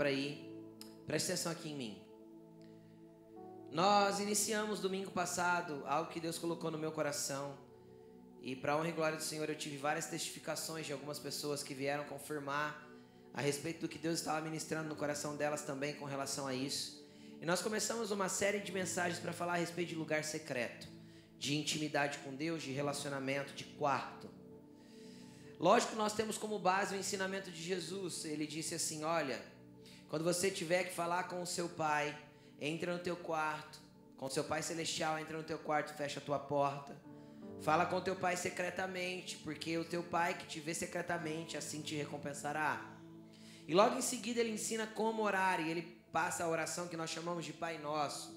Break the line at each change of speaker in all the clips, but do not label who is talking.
Abra aí. Preste atenção aqui em mim. Nós iniciamos domingo passado algo que Deus colocou no meu coração. E para honra e glória do Senhor, eu tive várias testificações de algumas pessoas que vieram confirmar a respeito do que Deus estava ministrando no coração delas também com relação a isso. E nós começamos uma série de mensagens para falar a respeito de lugar secreto, de intimidade com Deus, de relacionamento, de quarto. Lógico, nós temos como base o ensinamento de Jesus. Ele disse assim: Olha, quando você tiver que falar com o seu pai, entra no teu quarto, com o seu pai celestial, entra no teu quarto, fecha a tua porta. Fala com teu pai secretamente, porque o teu pai que te vê secretamente assim te recompensará. E logo em seguida ele ensina como orar e ele passa a oração que nós chamamos de Pai Nosso.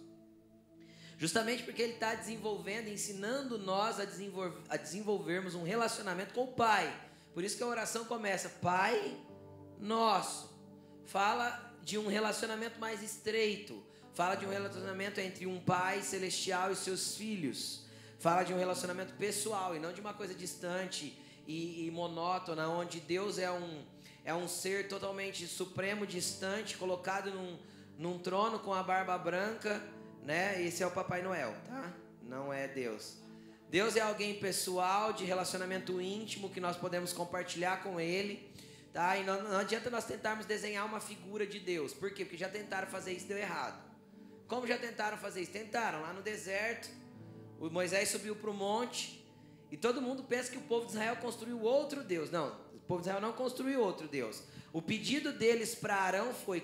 Justamente porque ele está desenvolvendo, ensinando nós a, a desenvolvermos um relacionamento com o Pai. Por isso que a oração começa, Pai Nosso. Fala de um relacionamento mais estreito. Fala de um relacionamento entre um pai celestial e seus filhos. Fala de um relacionamento pessoal e não de uma coisa distante e, e monótona, onde Deus é um, é um ser totalmente supremo, distante, colocado num, num trono com a barba branca, né? Esse é o Papai Noel, tá? Não é Deus. Deus é alguém pessoal, de relacionamento íntimo, que nós podemos compartilhar com Ele, tá? E não, não adianta nós tentarmos desenhar uma figura de Deus. Por quê? Porque já tentaram fazer isso deu errado. Como já tentaram fazer isso? Tentaram lá no deserto. O Moisés subiu para o monte e todo mundo pensa que o povo de Israel construiu outro Deus. Não, o povo de Israel não construiu outro Deus. O pedido deles para Arão foi: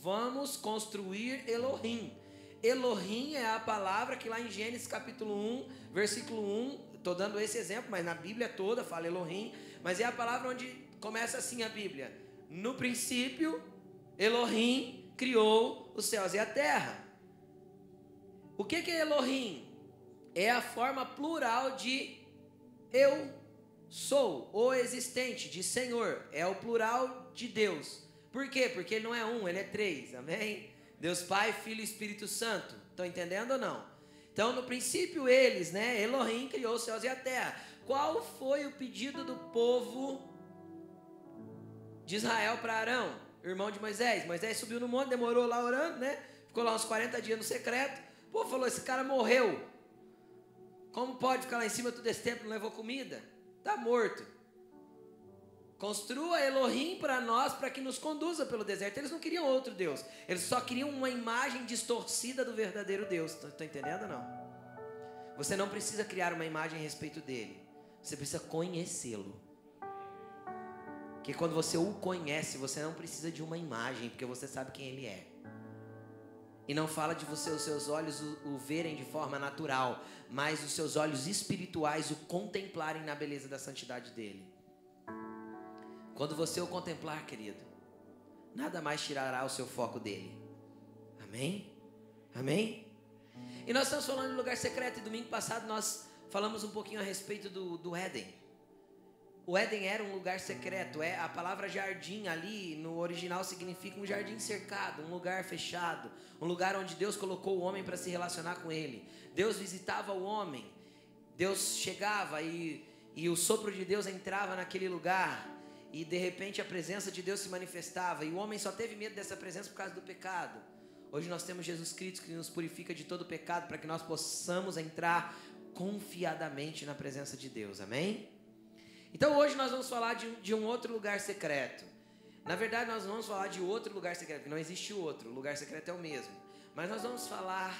vamos construir Elohim. Elohim é a palavra que lá em Gênesis capítulo 1, versículo 1, estou dando esse exemplo, mas na Bíblia toda fala Elohim, mas é a palavra onde começa assim a Bíblia. No princípio, Elohim criou os céus e a terra. O que, que é Elohim? É a forma plural de eu sou, o existente, de Senhor. É o plural de Deus. Por quê? Porque ele não é um, ele é três. Amém? Deus Pai, Filho e Espírito Santo. Estão entendendo ou não? Então, no princípio, eles, né? Elohim criou os céus e a terra. Qual foi o pedido do povo de Israel para Arão, irmão de Moisés? Moisés subiu no monte, demorou lá orando, né? Ficou lá uns 40 dias no secreto. Pô, falou: esse cara morreu. Como pode ficar lá em cima todo esse tempo não levou comida? Está morto. Construa Elohim para nós, para que nos conduza pelo deserto. Eles não queriam outro Deus. Eles só queriam uma imagem distorcida do verdadeiro Deus. Tá, entendendo não? Você não precisa criar uma imagem a respeito dele. Você precisa conhecê-lo. Porque quando você o conhece, você não precisa de uma imagem, porque você sabe quem ele é. E não fala de você, os seus olhos o, o, verem de forma natural, mas os seus olhos espirituais o contemplarem na beleza da santidade dele. Quando você o contemplar, querido, nada mais tirará o seu foco dele. Amém? Amém? E nós estamos falando de lugar secreto, e domingo passado nós falamos um pouquinho a respeito do, do Éden. O Éden era um lugar secreto. É a palavra jardim ali no original significa um jardim cercado, um lugar fechado, um lugar onde Deus colocou o homem para se relacionar com ele. Deus visitava o homem. Deus chegava e, e o sopro de Deus entrava naquele lugar e de repente a presença de Deus se manifestava e o homem só teve medo dessa presença por causa do pecado. Hoje nós temos Jesus Cristo que nos purifica de todo pecado para que nós possamos entrar confiadamente na presença de Deus. Amém? Então hoje nós vamos falar de, de um outro lugar secreto. Na verdade, nós vamos falar de outro lugar secreto, porque não existe outro. O lugar secreto é o mesmo. Mas nós vamos falar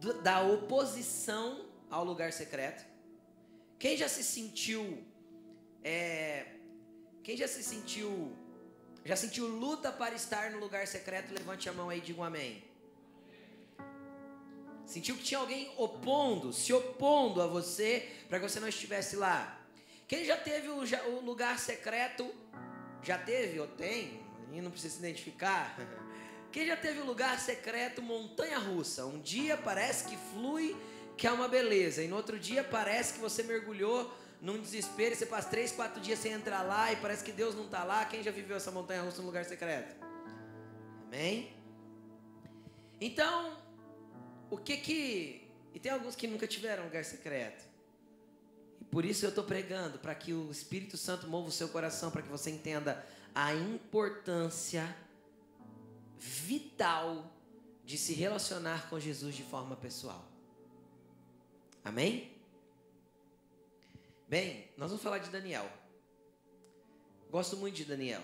do, da oposição ao lugar secreto. Quem já se sentiu. É, quem já se sentiu. Já sentiu luta para estar no lugar secreto? Levante a mão aí e diga um amém. Sentiu que tinha alguém opondo, se opondo a você para que você não estivesse lá. Quem já teve o, o lugar secreto? Já teve ou tem? E não precisa se identificar. Quem já teve o lugar secreto montanha russa? Um dia parece que flui, que é uma beleza, e no outro dia parece que você mergulhou num desespero, você passa três, quatro dias sem entrar lá e parece que Deus não está lá. Quem já viveu essa montanha russa no lugar secreto? Amém? Então, o que que. E tem alguns que nunca tiveram lugar secreto. E por isso eu estou pregando, para que o Espírito Santo mova o seu coração, para que você entenda a importância vital de se relacionar com Jesus de forma pessoal. Amém? Bem, nós vamos falar de Daniel. Gosto muito de Daniel.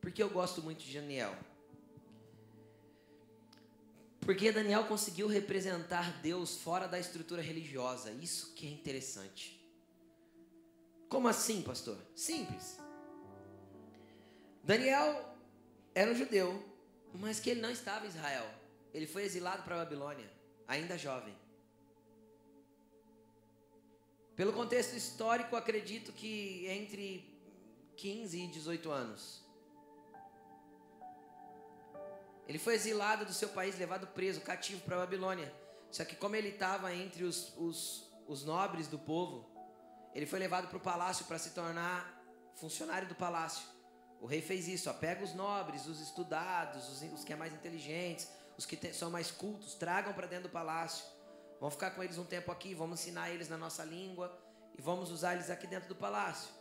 Por que eu gosto muito de Daniel? Porque Daniel conseguiu representar Deus fora da estrutura religiosa. Isso que é interessante. Como assim, pastor? Simples. Daniel era um judeu, mas que ele não estava em Israel. Ele foi exilado para a Babilônia, ainda jovem. Pelo contexto histórico, acredito que entre 15 e 18 anos. Ele foi exilado do seu país, levado preso, cativo para a Babilônia. Só que como ele estava entre os, os, os nobres do povo, ele foi levado para o palácio para se tornar funcionário do palácio. O rei fez isso, ó, pega os nobres, os estudados, os, os que é mais inteligentes, os que são mais cultos, tragam para dentro do palácio. Vamos ficar com eles um tempo aqui, vamos ensinar eles na nossa língua e vamos usar eles aqui dentro do palácio.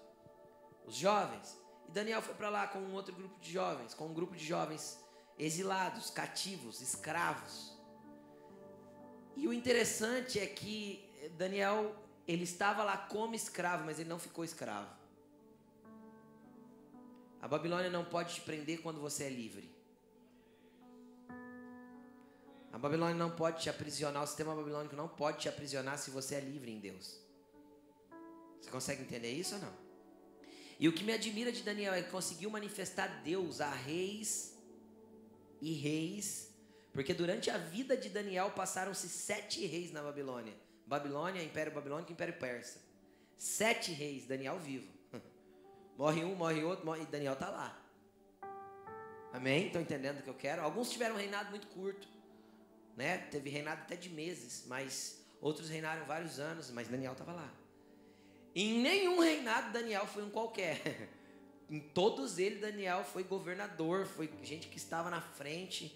Os jovens. E Daniel foi para lá com um outro grupo de jovens, com um grupo de jovens exilados, cativos, escravos. E o interessante é que Daniel, ele estava lá como escravo, mas ele não ficou escravo. A Babilônia não pode te prender quando você é livre. A Babilônia não pode te aprisionar, o sistema babilônico não pode te aprisionar se você é livre em Deus. Você consegue entender isso ou não? E o que me admira de Daniel é que conseguiu manifestar Deus a reis e reis, porque durante a vida de Daniel passaram-se sete reis na Babilônia: Babilônia, Império Babilônico, Império Persa. Sete reis, Daniel vivo. Morre um, morre outro, morre, e Daniel está lá. Amém? Estão entendendo o que eu quero? Alguns tiveram um reinado muito curto, né? Teve reinado até de meses, mas outros reinaram vários anos, mas Daniel estava lá. Em nenhum reinado Daniel foi um qualquer. Em todos eles Daniel foi governador, foi gente que estava na frente.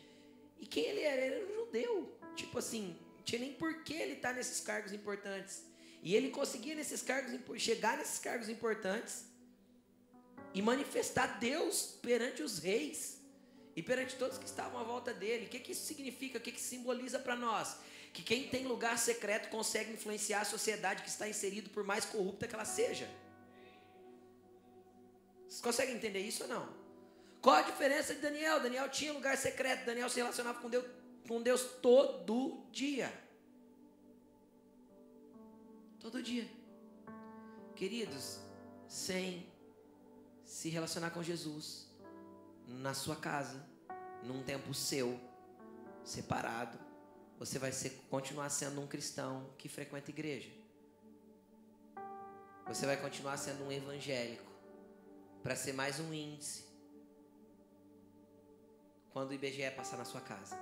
E quem ele era? Ele era um judeu. Tipo assim, não tinha nem por que ele estar tá nesses cargos importantes. E ele conseguia nesses cargos chegar nesses cargos importantes e manifestar Deus perante os reis e perante todos que estavam à volta dele. O que, que isso significa? O que, que simboliza para nós? Que quem tem lugar secreto consegue influenciar a sociedade que está inserido, por mais corrupta que ela seja. Vocês conseguem entender isso ou não? Qual a diferença de Daniel? Daniel tinha lugar secreto, Daniel se relacionava com Deus, com Deus todo dia. Todo dia. Queridos, sem se relacionar com Jesus na sua casa, num tempo seu, separado, você vai ser, continuar sendo um cristão que frequenta igreja. Você vai continuar sendo um evangélico para ser mais um índice quando o IBGE passar na sua casa.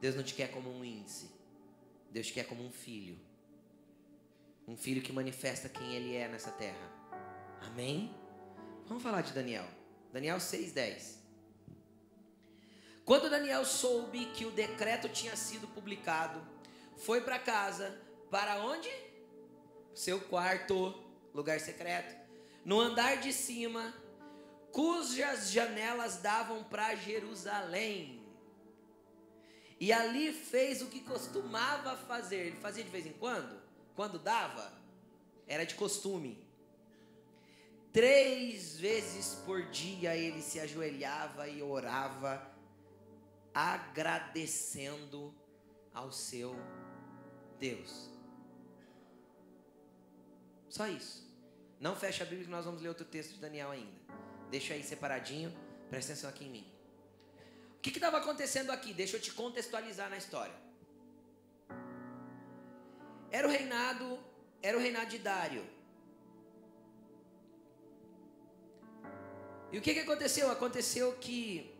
Deus não te quer como um índice. Deus te quer como um filho. Um filho que manifesta quem ele é nessa terra. Amém? Vamos falar de Daniel. Daniel 6,10. Quando Daniel soube que o decreto tinha sido publicado, foi para casa, para onde? Seu quarto, lugar secreto, no andar de cima, cujas janelas davam para Jerusalém. E ali fez o que costumava fazer. Ele fazia de vez em quando? Quando dava? Era de costume. Três vezes por dia ele se ajoelhava e orava, agradecendo ao seu Deus. Só isso. Não fecha a Bíblia que nós vamos ler outro texto de Daniel ainda. Deixa aí separadinho, presta atenção aqui em mim. O que estava acontecendo aqui? Deixa eu te contextualizar na história. Era o reinado, era o reinado de Dário. E o que, que aconteceu? Aconteceu que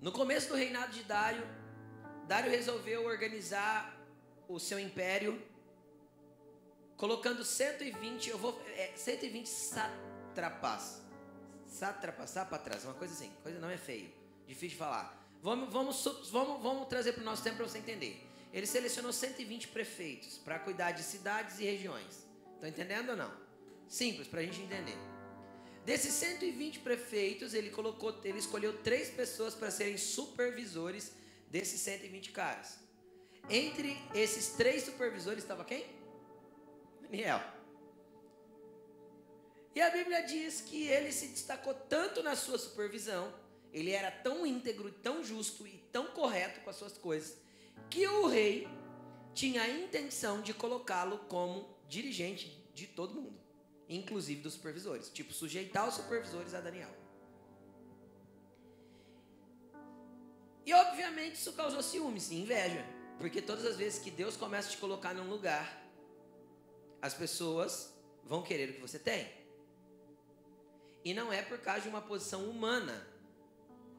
no começo do reinado de Dário, Dário resolveu organizar o seu império, colocando 120, eu vou, é, 120 sátrapas, sátrapas, sápatras, uma coisa assim, coisa não é feio, difícil de falar. Vamos, vamos, vamos, vamos trazer para o nosso tempo para você entender. ele selecionou 120 prefeitos para cuidar de cidades e regiões. Estão entendendo ou não? Simples, para a gente entender. Desses 120 prefeitos, ele colocou, ele escolheu três pessoas para serem supervisores desses 120 caras. Entre esses três supervisores estava quem? Daniel. E a Bíblia diz que ele se destacou tanto na sua supervisão, ele era tão íntegro, tão justo e tão correto com as suas coisas, que o rei tinha a intenção de colocá-lo como dirigente de todo mundo, inclusive dos supervisores, tipo sujeitar os supervisores a Daniel. E obviamente isso causou ciúmes e inveja, porque todas as vezes que Deus começa a te colocar num lugar, as pessoas vão querer o que você tem. E não é por causa de uma posição humana,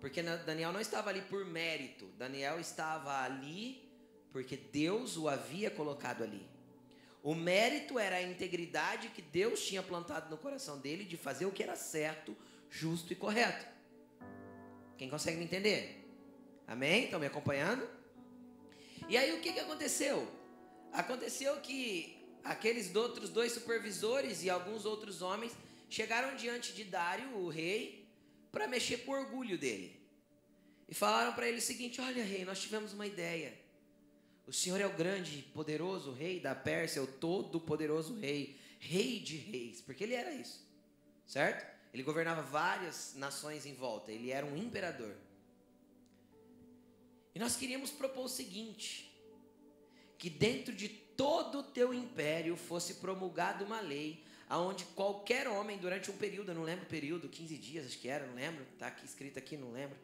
porque Daniel não estava ali por mérito, Daniel estava ali porque Deus o havia colocado ali. O mérito era a integridade que Deus tinha plantado no coração dele de fazer o que era certo, justo e correto. Quem consegue me entender? Amém? Estão me acompanhando? E aí o que, que aconteceu? Aconteceu que aqueles outros dois supervisores e alguns outros homens chegaram diante de Dário, o rei, para mexer com o orgulho dele. E falaram para ele o seguinte: Olha, rei, nós tivemos uma ideia. O Senhor é o grande, poderoso rei da Pérsia, o todo-poderoso rei, rei de reis, porque ele era isso, certo? Ele governava várias nações em volta, ele era um imperador. E nós queríamos propor o seguinte: que dentro de todo o teu império fosse promulgada uma lei aonde qualquer homem, durante um período, eu não lembro o período, 15 dias, acho que era, não lembro, está aqui escrito aqui, não lembro.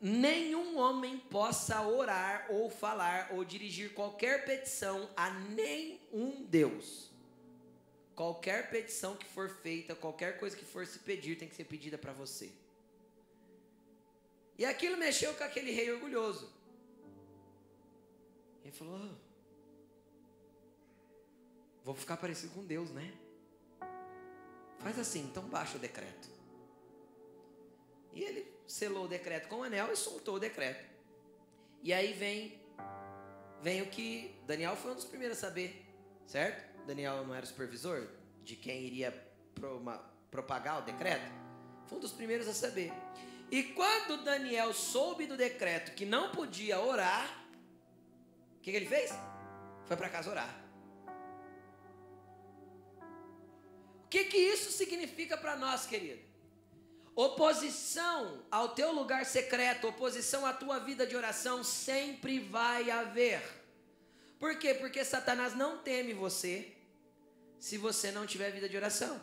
Nenhum homem possa orar ou falar ou dirigir qualquer petição a nenhum Deus. Qualquer petição que for feita, qualquer coisa que for se pedir, tem que ser pedida para você. E aquilo mexeu com aquele rei orgulhoso. Ele falou: oh, Vou ficar parecido com Deus, né? Faz assim, então baixa o decreto. E ele selou o decreto com o anel e soltou o decreto. E aí vem vem o que Daniel foi um dos primeiros a saber, certo? Daniel não era o supervisor de quem iria propagar o decreto. Foi um dos primeiros a saber. E quando Daniel soube do decreto que não podia orar, o que, que ele fez? Foi para casa orar. O que, que isso significa para nós, querido? Oposição ao teu lugar secreto, oposição à tua vida de oração sempre vai haver. Por quê? Porque Satanás não teme você se você não tiver vida de oração.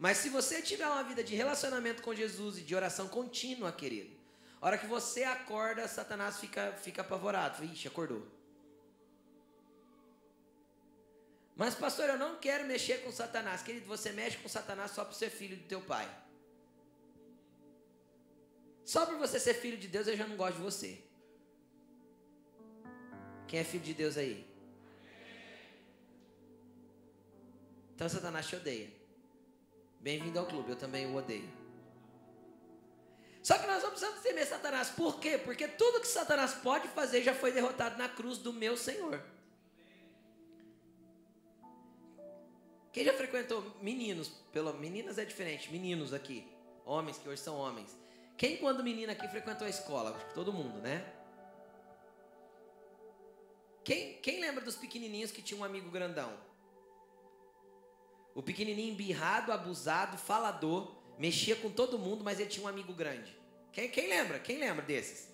Mas se você tiver uma vida de relacionamento com Jesus e de oração contínua, querido, a hora que você acorda, Satanás fica, fica apavorado. Ixi, acordou. Mas, pastor, eu não quero mexer com Satanás. Querido, você mexe com Satanás só por ser filho do teu pai. Só por você ser filho de Deus, eu já não gosto de você. Quem é filho de Deus aí? Então Satanás te odeia. Bem-vindo ao clube, eu também o odeio. Só que nós não precisamos temer Satanás. Por quê? Porque tudo que Satanás pode fazer já foi derrotado na cruz do meu Senhor. Quem já frequentou meninos, pelo meninas é diferente, meninos aqui, homens que hoje são homens. Quem quando menina aqui frequentou a escola? Acho que todo mundo, né? Quem, quem lembra dos pequenininhos que tinha um amigo grandão? O pequenininho birrado, abusado, falador, mexia com todo mundo, mas ele tinha um amigo grande. Quem, quem lembra? Quem lembra desses?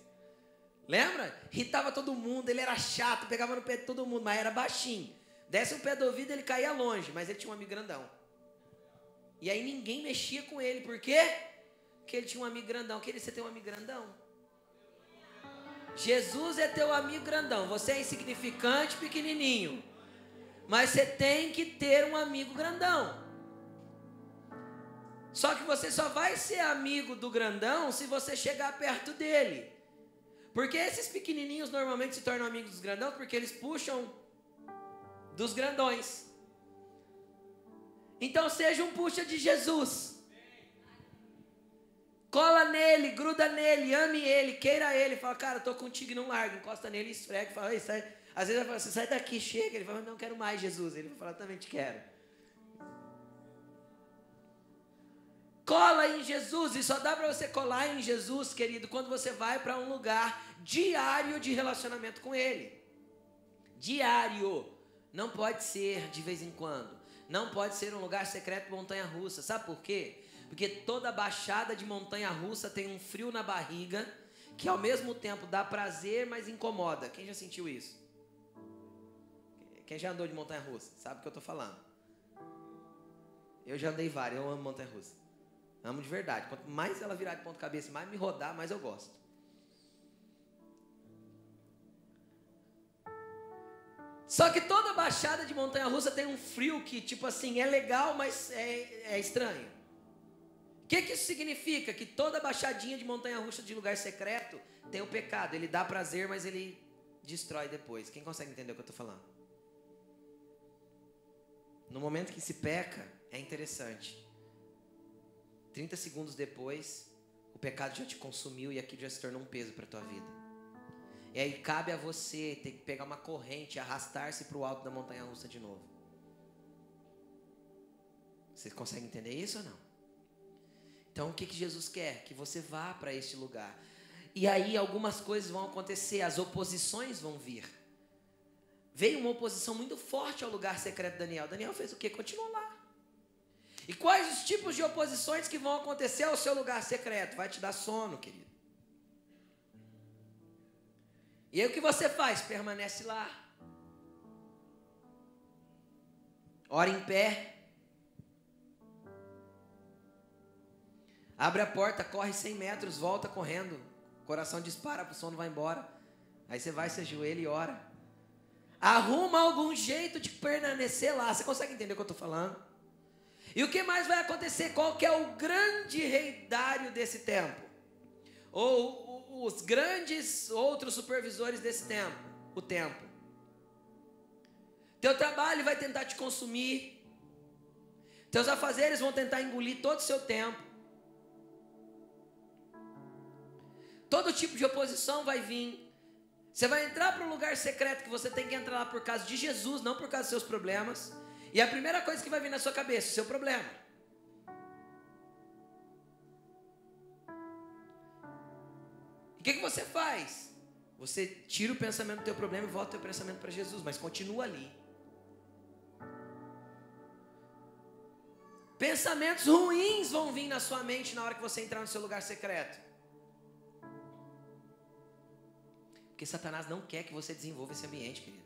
Lembra? Irritava todo mundo, ele era chato, pegava no pé de todo mundo, mas era baixinho. Desce o pé do ouvido, ele caía longe, mas ele tinha um amigo grandão. E aí ninguém mexia com ele, por quê? Porque ele tinha um amigo grandão. Queria você ter um amigo grandão? Jesus é teu amigo grandão. Você é insignificante, pequenininho. Mas você tem que ter um amigo grandão. Só que você só vai ser amigo do grandão se você chegar perto dele. Porque esses pequenininhos normalmente se tornam amigos dos grandão porque eles puxam dos grandões. Então seja um puxa de Jesus. Cola nele, gruda nele, ame ele, queira ele. Fala, cara, tô contigo não larga. Encosta nele, esfrega, fala, sai. Às vezes vai falar, você sai daqui, chega. Ele fala, não quero mais Jesus. Ele vai falar, também te quero. Cola em Jesus, e só dá para você colar em Jesus, querido, quando você vai para um lugar diário de relacionamento com Ele. Diário. Não pode ser de vez em quando. Não pode ser um lugar secreto montanha russa. Sabe por quê? Porque toda baixada de montanha russa tem um frio na barriga que ao mesmo tempo dá prazer, mas incomoda. Quem já sentiu isso? Quem já andou de montanha russa? Sabe o que eu estou falando? Eu já andei várias, eu amo montanha russa. Amo de verdade. Quanto mais ela virar de ponta cabeça, mais me rodar, mais eu gosto. Só que toda baixada de montanha russa tem um frio que, tipo assim, é legal, mas é, é estranho. O que, que isso significa? Que toda baixadinha de montanha russa de lugar secreto tem o pecado. Ele dá prazer, mas ele destrói depois. Quem consegue entender o que eu estou falando? No momento que se peca, é interessante. 30 segundos depois, o pecado já te consumiu e aquilo já se tornou um peso para a tua vida. E aí cabe a você ter que pegar uma corrente arrastar-se para o alto da montanha russa de novo. Você consegue entender isso ou não? Então o que, que Jesus quer? Que você vá para este lugar. E aí algumas coisas vão acontecer, as oposições vão vir. Veio uma oposição muito forte ao lugar secreto de Daniel. Daniel fez o quê? Continuou lá. E quais os tipos de oposições que vão acontecer ao seu lugar secreto? Vai te dar sono, querido. E aí o que você faz? Permanece lá. Ora em pé. Abre a porta, corre 100 metros, volta correndo. Coração dispara, o sono vai embora. Aí você vai, se ajoelha e ora. Arruma algum jeito de permanecer lá. Você consegue entender o que eu estou falando? E o que mais vai acontecer? Qual que é o grande reidário desse tempo? Ou os grandes outros supervisores desse tempo? O tempo. Teu trabalho vai tentar te consumir. Teus afazeres vão tentar engolir todo o seu tempo. Todo tipo de oposição vai vir. Você vai entrar para um lugar secreto que você tem que entrar lá por causa de Jesus, não por causa dos seus problemas. E a primeira coisa que vai vir na sua cabeça, o seu problema. O que, que você faz? Você tira o pensamento do teu problema e volta o teu pensamento para Jesus, mas continua ali. Pensamentos ruins vão vir na sua mente na hora que você entrar no seu lugar secreto. Porque Satanás não quer que você desenvolva esse ambiente, querido.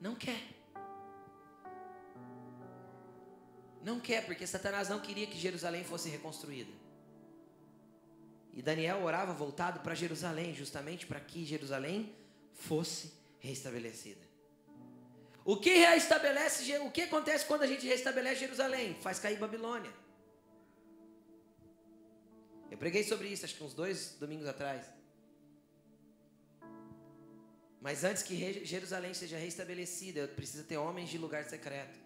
Não quer. Não quer, porque Satanás não queria que Jerusalém fosse reconstruída. E Daniel orava voltado para Jerusalém, justamente para que Jerusalém fosse restabelecida. O que restabelece, o que acontece quando a gente restabelece Jerusalém? Faz cair Babilônia. Eu preguei sobre isso, acho que uns dois domingos atrás. Mas antes que Jerusalém seja restabelecida, precisa ter homens de lugar secreto.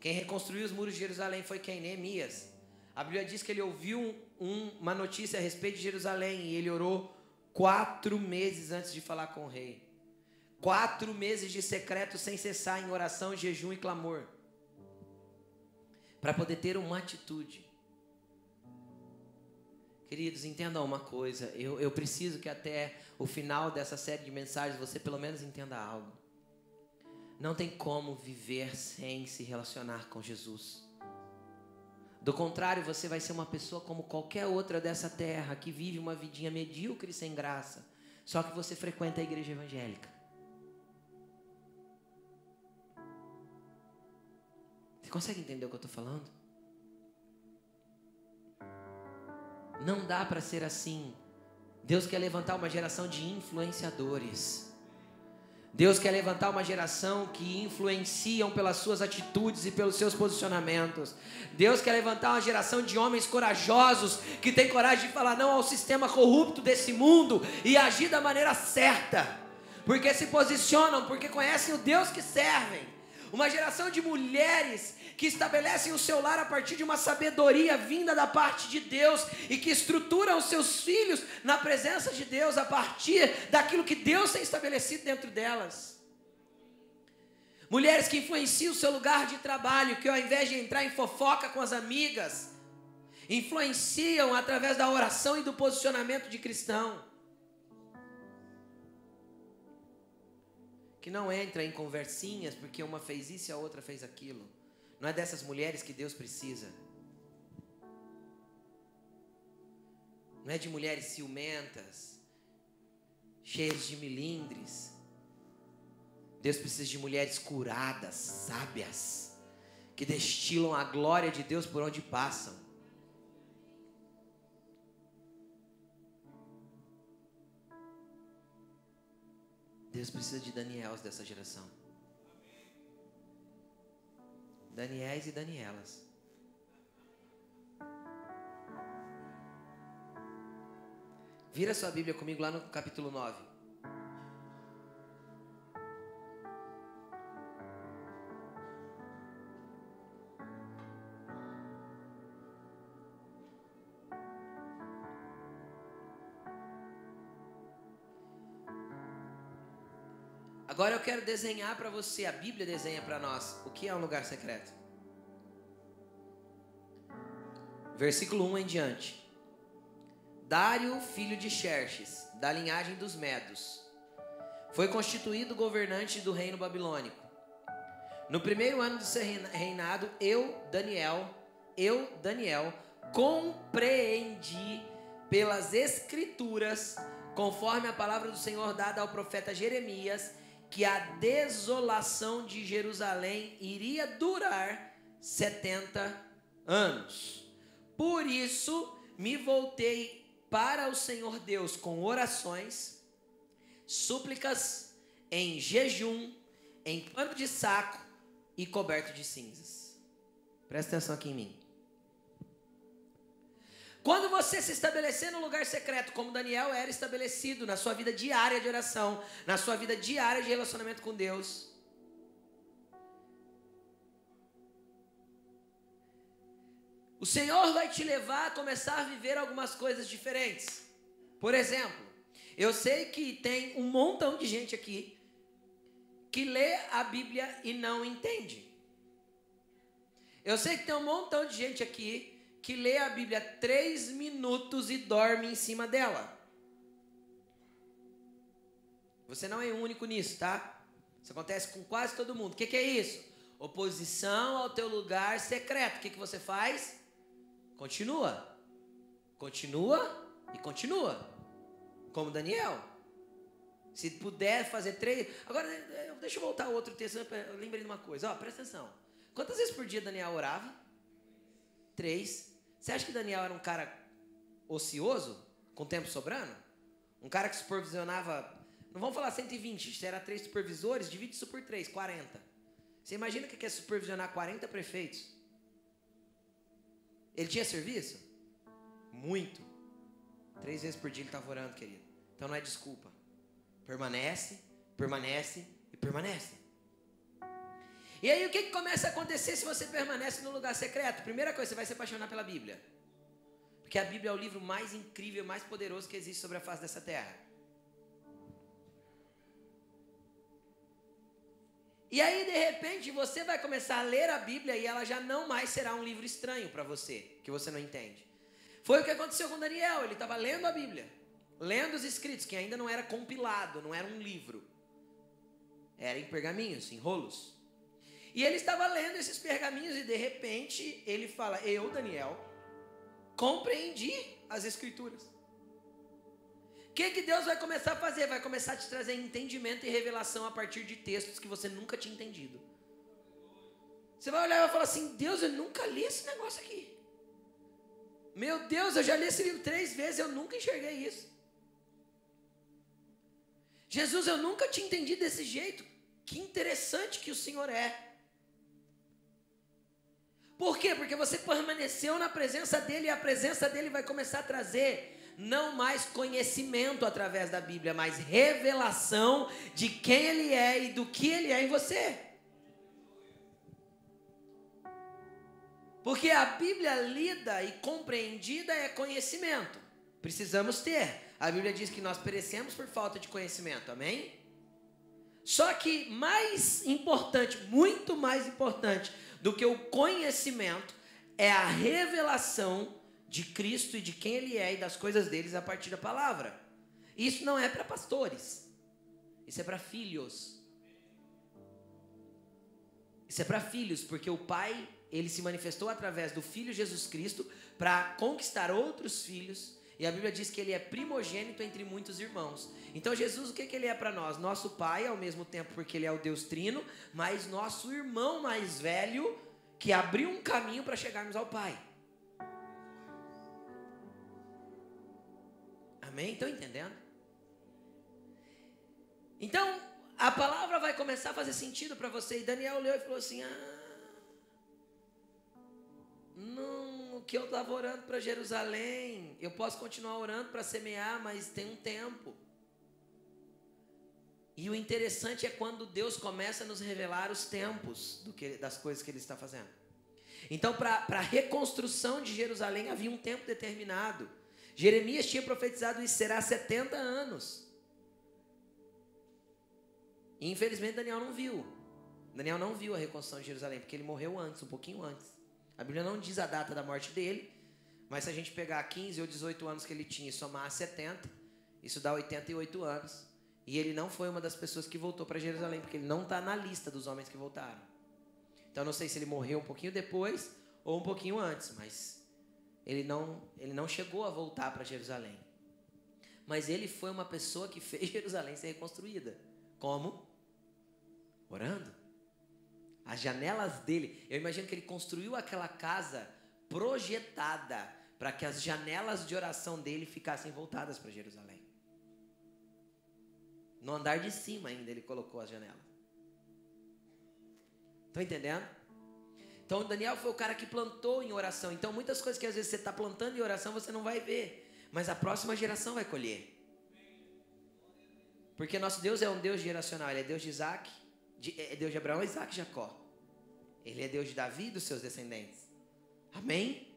Quem reconstruiu os muros de Jerusalém foi quem? Neemias. A Bíblia diz que ele ouviu um, uma notícia a respeito de Jerusalém e ele orou quatro meses antes de falar com o rei. Quatro meses de secreto sem cessar em oração, jejum e clamor. Para poder ter uma atitude. Queridos, entendam uma coisa. Eu, eu preciso que até o final dessa série de mensagens você pelo menos entenda algo. Não tem como viver sem se relacionar com Jesus. Do contrário, você vai ser uma pessoa como qualquer outra dessa terra que vive uma vidinha medíocre sem graça, só que você frequenta a igreja evangélica. Você consegue entender o que eu estou falando? Não dá para ser assim. Deus quer levantar uma geração de influenciadores Deus quer levantar uma geração que influenciam pelas suas atitudes e pelos seus posicionamentos. Deus quer levantar uma geração de homens corajosos que têm coragem de falar não ao sistema corrupto desse mundo e agir da maneira certa. Porque se posicionam, porque conhecem o Deus que servem. Uma geração de mulheres que estabelecem o seu lar a partir de uma sabedoria vinda da parte de Deus e que estruturam os seus filhos na presença de Deus a partir daquilo que Deus tem estabelecido dentro delas. Mulheres que influenciam o seu lugar de trabalho, que ao invés de entrar em fofoca com as amigas, influenciam através da oração e do posicionamento de cristão. Que não entra em conversinhas porque uma fez isso e a outra fez aquilo. Não é dessas mulheres que Deus precisa. Não é de mulheres ciumentas, cheias de milindres. Deus precisa de mulheres curadas, sábias, que destilam a glória de Deus por onde passam. Deus precisa de Daniels dessa geração. Daniéis e Danielas. Vira sua Bíblia comigo lá no capítulo 9. Agora eu quero desenhar para você, a Bíblia desenha para nós, o que é um lugar secreto. Versículo 1 em diante. Dário, filho de Xerxes, da linhagem dos Medos, foi constituído governante do reino babilônico. No primeiro ano do seu reinado, eu, Daniel, eu, Daniel, compreendi pelas escrituras, conforme a palavra do Senhor dada ao profeta Jeremias, que a desolação de Jerusalém iria durar 70 anos. Por isso, me voltei para o Senhor Deus com orações, súplicas, em jejum, em pano de saco e coberto de cinzas. Presta atenção aqui em mim. Quando você se estabelecer no lugar secreto, como Daniel era estabelecido na sua vida diária de oração, na sua vida diária de relacionamento com Deus, o Senhor vai te levar a começar a viver algumas coisas diferentes. Por exemplo, eu sei que tem um montão de gente aqui que lê a Bíblia e não entende. Eu sei que tem um montão de gente aqui que lê a Bíblia três minutos e dorme em cima dela. Você não é único nisso, tá? Isso acontece com quase todo mundo. O que, que é isso? Oposição ao teu lugar secreto. O que, que você faz? Continua. Continua e continua. Como Daniel. Se puder fazer três. Agora, deixa eu voltar outro texto. Eu lembrei de uma coisa. Ó, presta atenção. Quantas vezes por dia Daniel orava? Três. Você acha que Daniel era um cara ocioso, com tempo sobrando? Um cara que supervisionava, não vamos falar 120, se era três supervisores, divide isso por três, 40. Você imagina que é supervisionar 40 prefeitos? Ele tinha serviço? Muito. Três vezes por dia ele estava orando, querido. Então não é desculpa. Permanece, permanece e permanece. E aí o que, que começa a acontecer se você permanece no lugar secreto? Primeira coisa, você vai se apaixonar pela Bíblia. Porque a Bíblia é o livro mais incrível, mais poderoso que existe sobre a face dessa terra. E aí, de repente, você vai começar a ler a Bíblia e ela já não mais será um livro estranho para você, que você não entende. Foi o que aconteceu com Daniel. Ele estava lendo a Bíblia, lendo os escritos, que ainda não era compilado, não era um livro. Era em pergaminhos, em rolos. E ele estava lendo esses pergaminhos e de repente ele fala: Eu, Daniel, compreendi as Escrituras. O que, que Deus vai começar a fazer? Vai começar a te trazer entendimento e revelação a partir de textos que você nunca tinha entendido. Você vai olhar e vai falar assim: Deus, eu nunca li esse negócio aqui. Meu Deus, eu já li esse livro três vezes, eu nunca enxerguei isso. Jesus, eu nunca tinha entendido desse jeito. Que interessante que o Senhor é. Por quê? Porque você permaneceu na presença dele e a presença dele vai começar a trazer não mais conhecimento através da Bíblia, mas revelação de quem ele é e do que ele é em você. Porque a Bíblia lida e compreendida é conhecimento. Precisamos ter. A Bíblia diz que nós perecemos por falta de conhecimento. Amém? Só que mais importante, muito mais importante do que o conhecimento é a revelação de Cristo e de quem Ele é e das coisas deles a partir da palavra. Isso não é para pastores, isso é para filhos. Isso é para filhos, porque o Pai, ele se manifestou através do Filho Jesus Cristo para conquistar outros filhos. E a Bíblia diz que ele é primogênito entre muitos irmãos. Então, Jesus, o que, que ele é para nós? Nosso Pai, ao mesmo tempo, porque ele é o Deus Trino, mas nosso irmão mais velho, que abriu um caminho para chegarmos ao Pai. Amém? Estão entendendo? Então, a palavra vai começar a fazer sentido para você. E Daniel leu e falou assim: Ah, o que eu estava orando para Jerusalém, eu posso continuar orando para semear, mas tem um tempo. E o interessante é quando Deus começa a nos revelar os tempos que, das coisas que Ele está fazendo. Então, para a reconstrução de Jerusalém havia um tempo determinado. Jeremias tinha profetizado isso será 70 anos. E infelizmente Daniel não viu. Daniel não viu a reconstrução de Jerusalém, porque ele morreu antes, um pouquinho antes. A Bíblia não diz a data da morte dele, mas se a gente pegar 15 ou 18 anos que ele tinha e somar 70, isso dá 88 anos. E ele não foi uma das pessoas que voltou para Jerusalém, porque ele não está na lista dos homens que voltaram. Então não sei se ele morreu um pouquinho depois ou um pouquinho antes, mas ele não, ele não chegou a voltar para Jerusalém. Mas ele foi uma pessoa que fez Jerusalém ser reconstruída. Como? Orando. As janelas dele, eu imagino que ele construiu aquela casa projetada para que as janelas de oração dele ficassem voltadas para Jerusalém. No andar de cima ainda ele colocou as janelas. Estão entendendo? Então Daniel foi o cara que plantou em oração. Então muitas coisas que às vezes você está plantando em oração você não vai ver, mas a próxima geração vai colher. Porque nosso Deus é um Deus geracional, ele é Deus de Isaac, de, é Deus de Abraão, Isaac e Jacó. Ele é Deus de Davi e dos seus descendentes. Amém?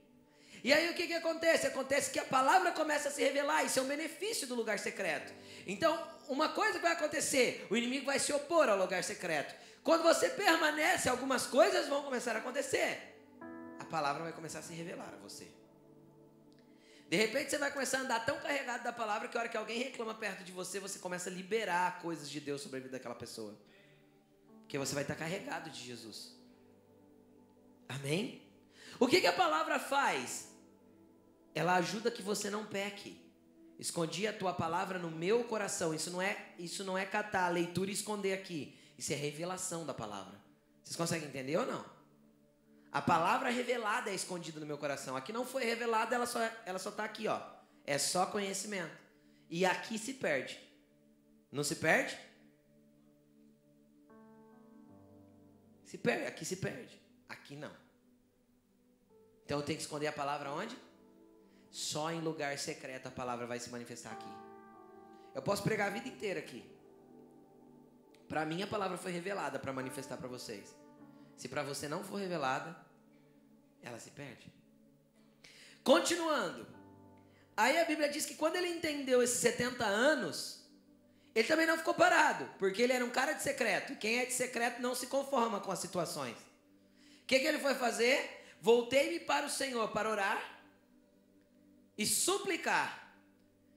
E aí o que, que acontece? Acontece que a palavra começa a se revelar, isso é um benefício do lugar secreto. Então, uma coisa que vai acontecer, o inimigo vai se opor ao lugar secreto. Quando você permanece, algumas coisas vão começar a acontecer. A palavra vai começar a se revelar a você. De repente você vai começar a andar tão carregado da palavra que a hora que alguém reclama perto de você, você começa a liberar coisas de Deus sobre a vida daquela pessoa. Porque você vai estar carregado de Jesus. Amém? O que, que a palavra faz? Ela ajuda que você não peque. Escondi a tua palavra no meu coração. Isso não é, isso não é catar a leitura e esconder aqui. Isso é revelação da palavra. Vocês conseguem entender ou não? A palavra revelada é escondida no meu coração. Aqui não foi revelada, ela só ela só está aqui, ó. É só conhecimento. E aqui se perde. Não se perde? Se perde, aqui se perde. Aqui não. Então eu tenho que esconder a palavra onde? Só em lugar secreto a palavra vai se manifestar aqui. Eu posso pregar a vida inteira aqui. Para mim a palavra foi revelada para manifestar para vocês. Se para você não for revelada, ela se perde. Continuando. Aí a Bíblia diz que quando ele entendeu esses 70 anos, ele também não ficou parado, porque ele era um cara de secreto. Quem é de secreto não se conforma com as situações. O que, que ele foi fazer? Voltei-me para o Senhor para orar e suplicar.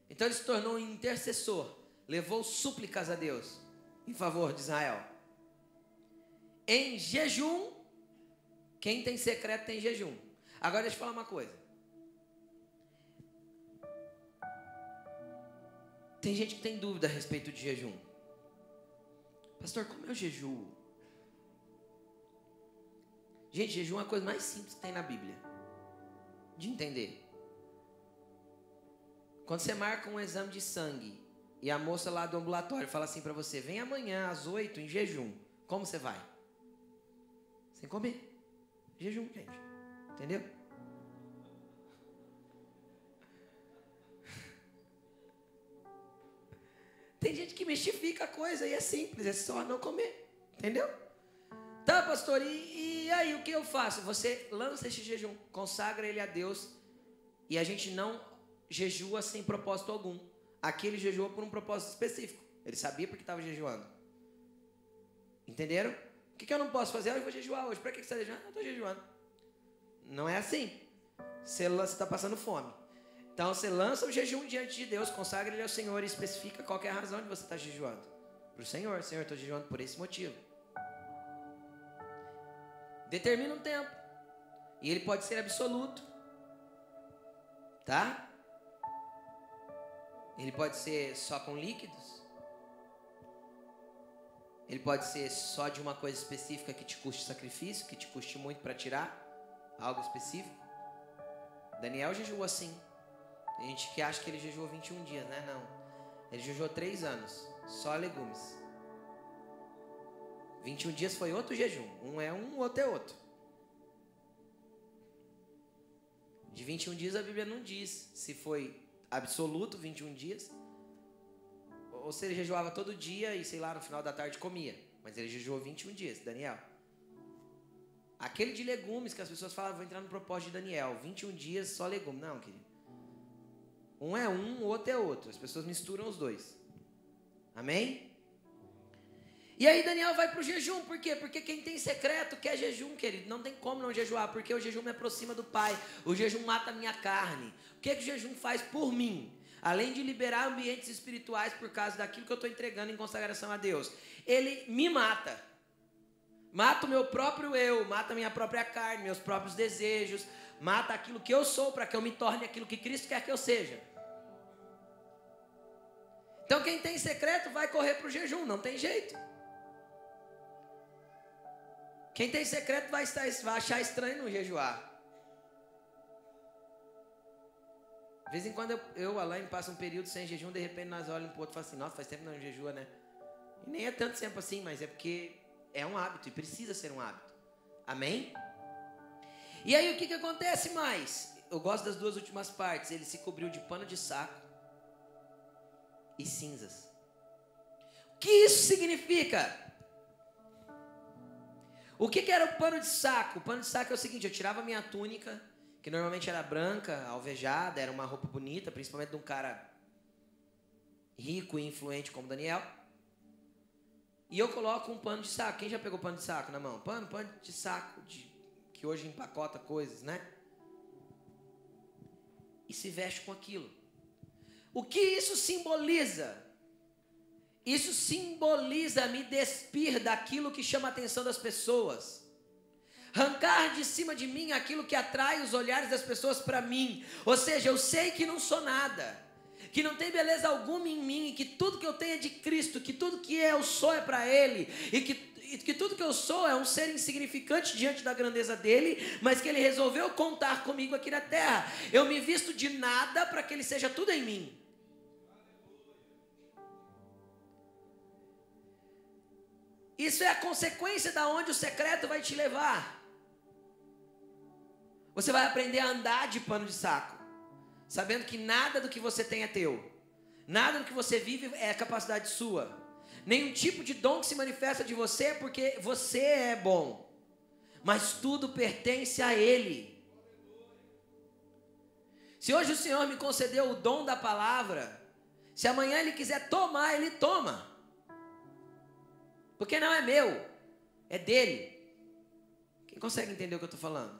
Então ele se tornou um intercessor, levou súplicas a Deus em favor de Israel. Em jejum, quem tem secreto tem jejum. Agora deixa eu falar uma coisa. Tem gente que tem dúvida a respeito de jejum. Pastor, como é o jejum? Gente, jejum é a coisa mais simples que tem na Bíblia. De entender. Quando você marca um exame de sangue e a moça lá do ambulatório fala assim para você: vem amanhã às oito em jejum. Como você vai? Sem comer. Jejum, gente. Entendeu? Tem gente que mistifica a coisa e é simples, é só não comer. Entendeu? Tá, pastor, e, e aí o que eu faço? Você lança esse jejum, consagra ele a Deus e a gente não jejua sem propósito algum. Aqui ele jejuou por um propósito específico. Ele sabia porque estava jejuando. Entenderam? O que, que eu não posso fazer? Ah, eu vou jejuar hoje. Para que, que você está jejuando? Eu estou jejuando. Não é assim. Você está passando fome. Então você lança o jejum diante de Deus, consagra ele ao Senhor e especifica qual é a razão de você estar jejuando. Para o Senhor, Senhor, estou jejuando por esse motivo. Determina um tempo. E ele pode ser absoluto. Tá? Ele pode ser só com líquidos. Ele pode ser só de uma coisa específica que te custe sacrifício, que te custe muito para tirar algo específico. Daniel jejuou assim. Tem gente que acha que ele jejuou 21 dias, né? Não. Ele jejuou 3 anos, só legumes. 21 dias foi outro jejum. Um é um, outro é outro. De 21 dias a Bíblia não diz se foi absoluto 21 dias ou se ele jejuava todo dia e sei lá no final da tarde comia. Mas ele jejuou 21 dias, Daniel. Aquele de legumes que as pessoas falam, vou entrar no propósito de Daniel, 21 dias só legume. Não, querido. Um é um, o outro é outro. As pessoas misturam os dois. Amém? E aí Daniel vai para o jejum, por quê? Porque quem tem secreto quer jejum, querido. Não tem como não jejuar, porque o jejum me aproxima do Pai. O jejum mata a minha carne. O que, que o jejum faz por mim? Além de liberar ambientes espirituais por causa daquilo que eu estou entregando em consagração a Deus, ele me mata. Mata o meu próprio eu, mata a minha própria carne, meus próprios desejos, mata aquilo que eu sou para que eu me torne aquilo que Cristo quer que eu seja. Então quem tem secreto vai correr para o jejum, não tem jeito. Quem tem secreto vai, estar, vai achar estranho no jejuar. De vez em quando eu, eu Alain, passo um período sem jejum, de repente nós olhamos para o outro e falamos assim, nossa, faz tempo que não jejua, né? E nem é tanto tempo assim, mas é porque é um hábito e precisa ser um hábito. Amém? E aí o que, que acontece mais? Eu gosto das duas últimas partes. Ele se cobriu de pano de saco e cinzas. O que isso significa? O que, que era o pano de saco? O pano de saco é o seguinte: eu tirava minha túnica, que normalmente era branca, alvejada, era uma roupa bonita, principalmente de um cara rico e influente como Daniel. E eu coloco um pano de saco. Quem já pegou pano de saco na mão? Pano, pano de saco, de, que hoje empacota coisas, né? E se veste com aquilo. O que isso simboliza? Isso simboliza me despir daquilo que chama a atenção das pessoas. Arrancar de cima de mim aquilo que atrai os olhares das pessoas para mim. Ou seja, eu sei que não sou nada que não tem beleza alguma em mim, e que tudo que eu tenho é de Cristo, que tudo que eu sou é para Ele, e que que tudo que eu sou é um ser insignificante diante da grandeza dele, mas que ele resolveu contar comigo aqui na terra. Eu me visto de nada para que ele seja tudo em mim. Isso é a consequência da onde o secreto vai te levar. Você vai aprender a andar de pano de saco sabendo que nada do que você tem é teu, nada do que você vive é capacidade sua, nenhum tipo de dom que se manifesta de você é porque você é bom, mas tudo pertence a Ele. Se hoje o Senhor me concedeu o dom da palavra, se amanhã Ele quiser tomar, Ele toma, porque não é meu, é dele. Quem consegue entender o que eu estou falando?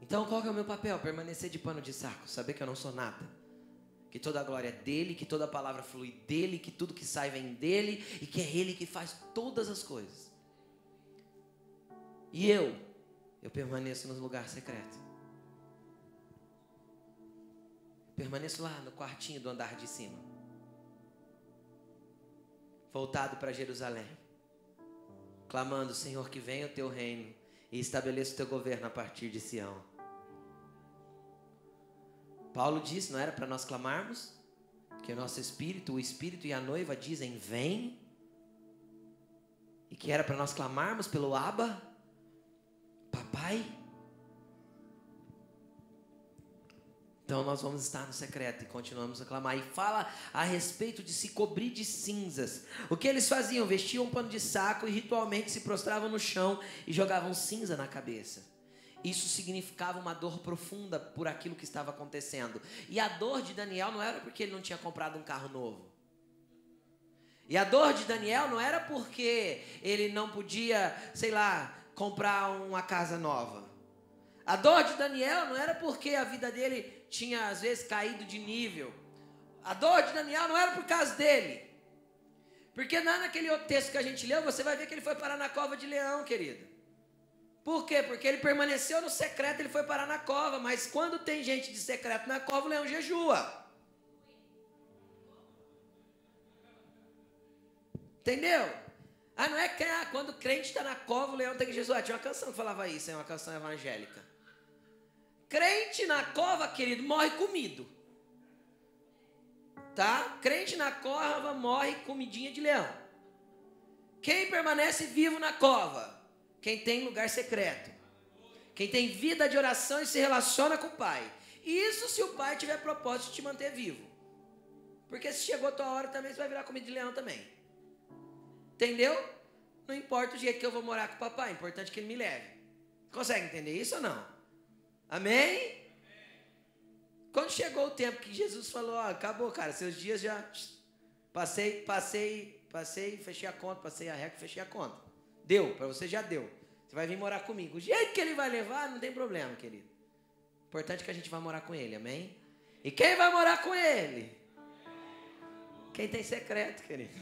Então, qual é o meu papel? Permanecer de pano de saco, saber que eu não sou nada. Que toda a glória é dele, que toda a palavra flui dele, que tudo que sai vem dele e que é ele que faz todas as coisas. E eu, eu permaneço no lugar secreto. Permaneço lá no quartinho do andar de cima. Voltado para Jerusalém. Clamando, Senhor, que venha o teu reino e estabeleça o teu governo a partir de Sião. Paulo disse, não era para nós clamarmos? Que o nosso espírito, o espírito e a noiva dizem: Vem. E que era para nós clamarmos pelo Abba, Papai. Então nós vamos estar no secreto e continuamos a clamar. E fala a respeito de se cobrir de cinzas. O que eles faziam? Vestiam um pano de saco e ritualmente se prostravam no chão e jogavam cinza na cabeça. Isso significava uma dor profunda por aquilo que estava acontecendo. E a dor de Daniel não era porque ele não tinha comprado um carro novo. E a dor de Daniel não era porque ele não podia, sei lá, comprar uma casa nova. A dor de Daniel não era porque a vida dele tinha às vezes caído de nível. A dor de Daniel não era por causa dele. Porque lá naquele outro texto que a gente leu, você vai ver que ele foi parar na cova de leão, querido. Por quê? Porque ele permaneceu no secreto, ele foi parar na cova. Mas quando tem gente de secreto na cova, o leão jejua. Entendeu? Ah, não é que ah, quando o crente está na cova, o leão tem que jejuar. Tinha uma canção que falava isso, é uma canção evangélica. Crente na cova, querido, morre comido. Tá? Crente na cova morre comidinha de leão. Quem permanece vivo na cova? Quem tem lugar secreto. Quem tem vida de oração e se relaciona com o Pai. Isso se o Pai tiver propósito de te manter vivo. Porque se chegou a tua hora também, você vai virar comida de leão também. Entendeu? Não importa o jeito que eu vou morar com o papai, é importante que ele me leve. Consegue entender isso ou não? Amém? Quando chegou o tempo que Jesus falou, ó, acabou, cara, seus dias já passei, passei, passei, fechei a conta, passei a regra, fechei a conta. Deu, para você já deu. Você vai vir morar comigo. O jeito que ele vai levar, não tem problema, querido. Importante que a gente vá morar com ele, amém? E quem vai morar com ele? Quem tem secreto, querido.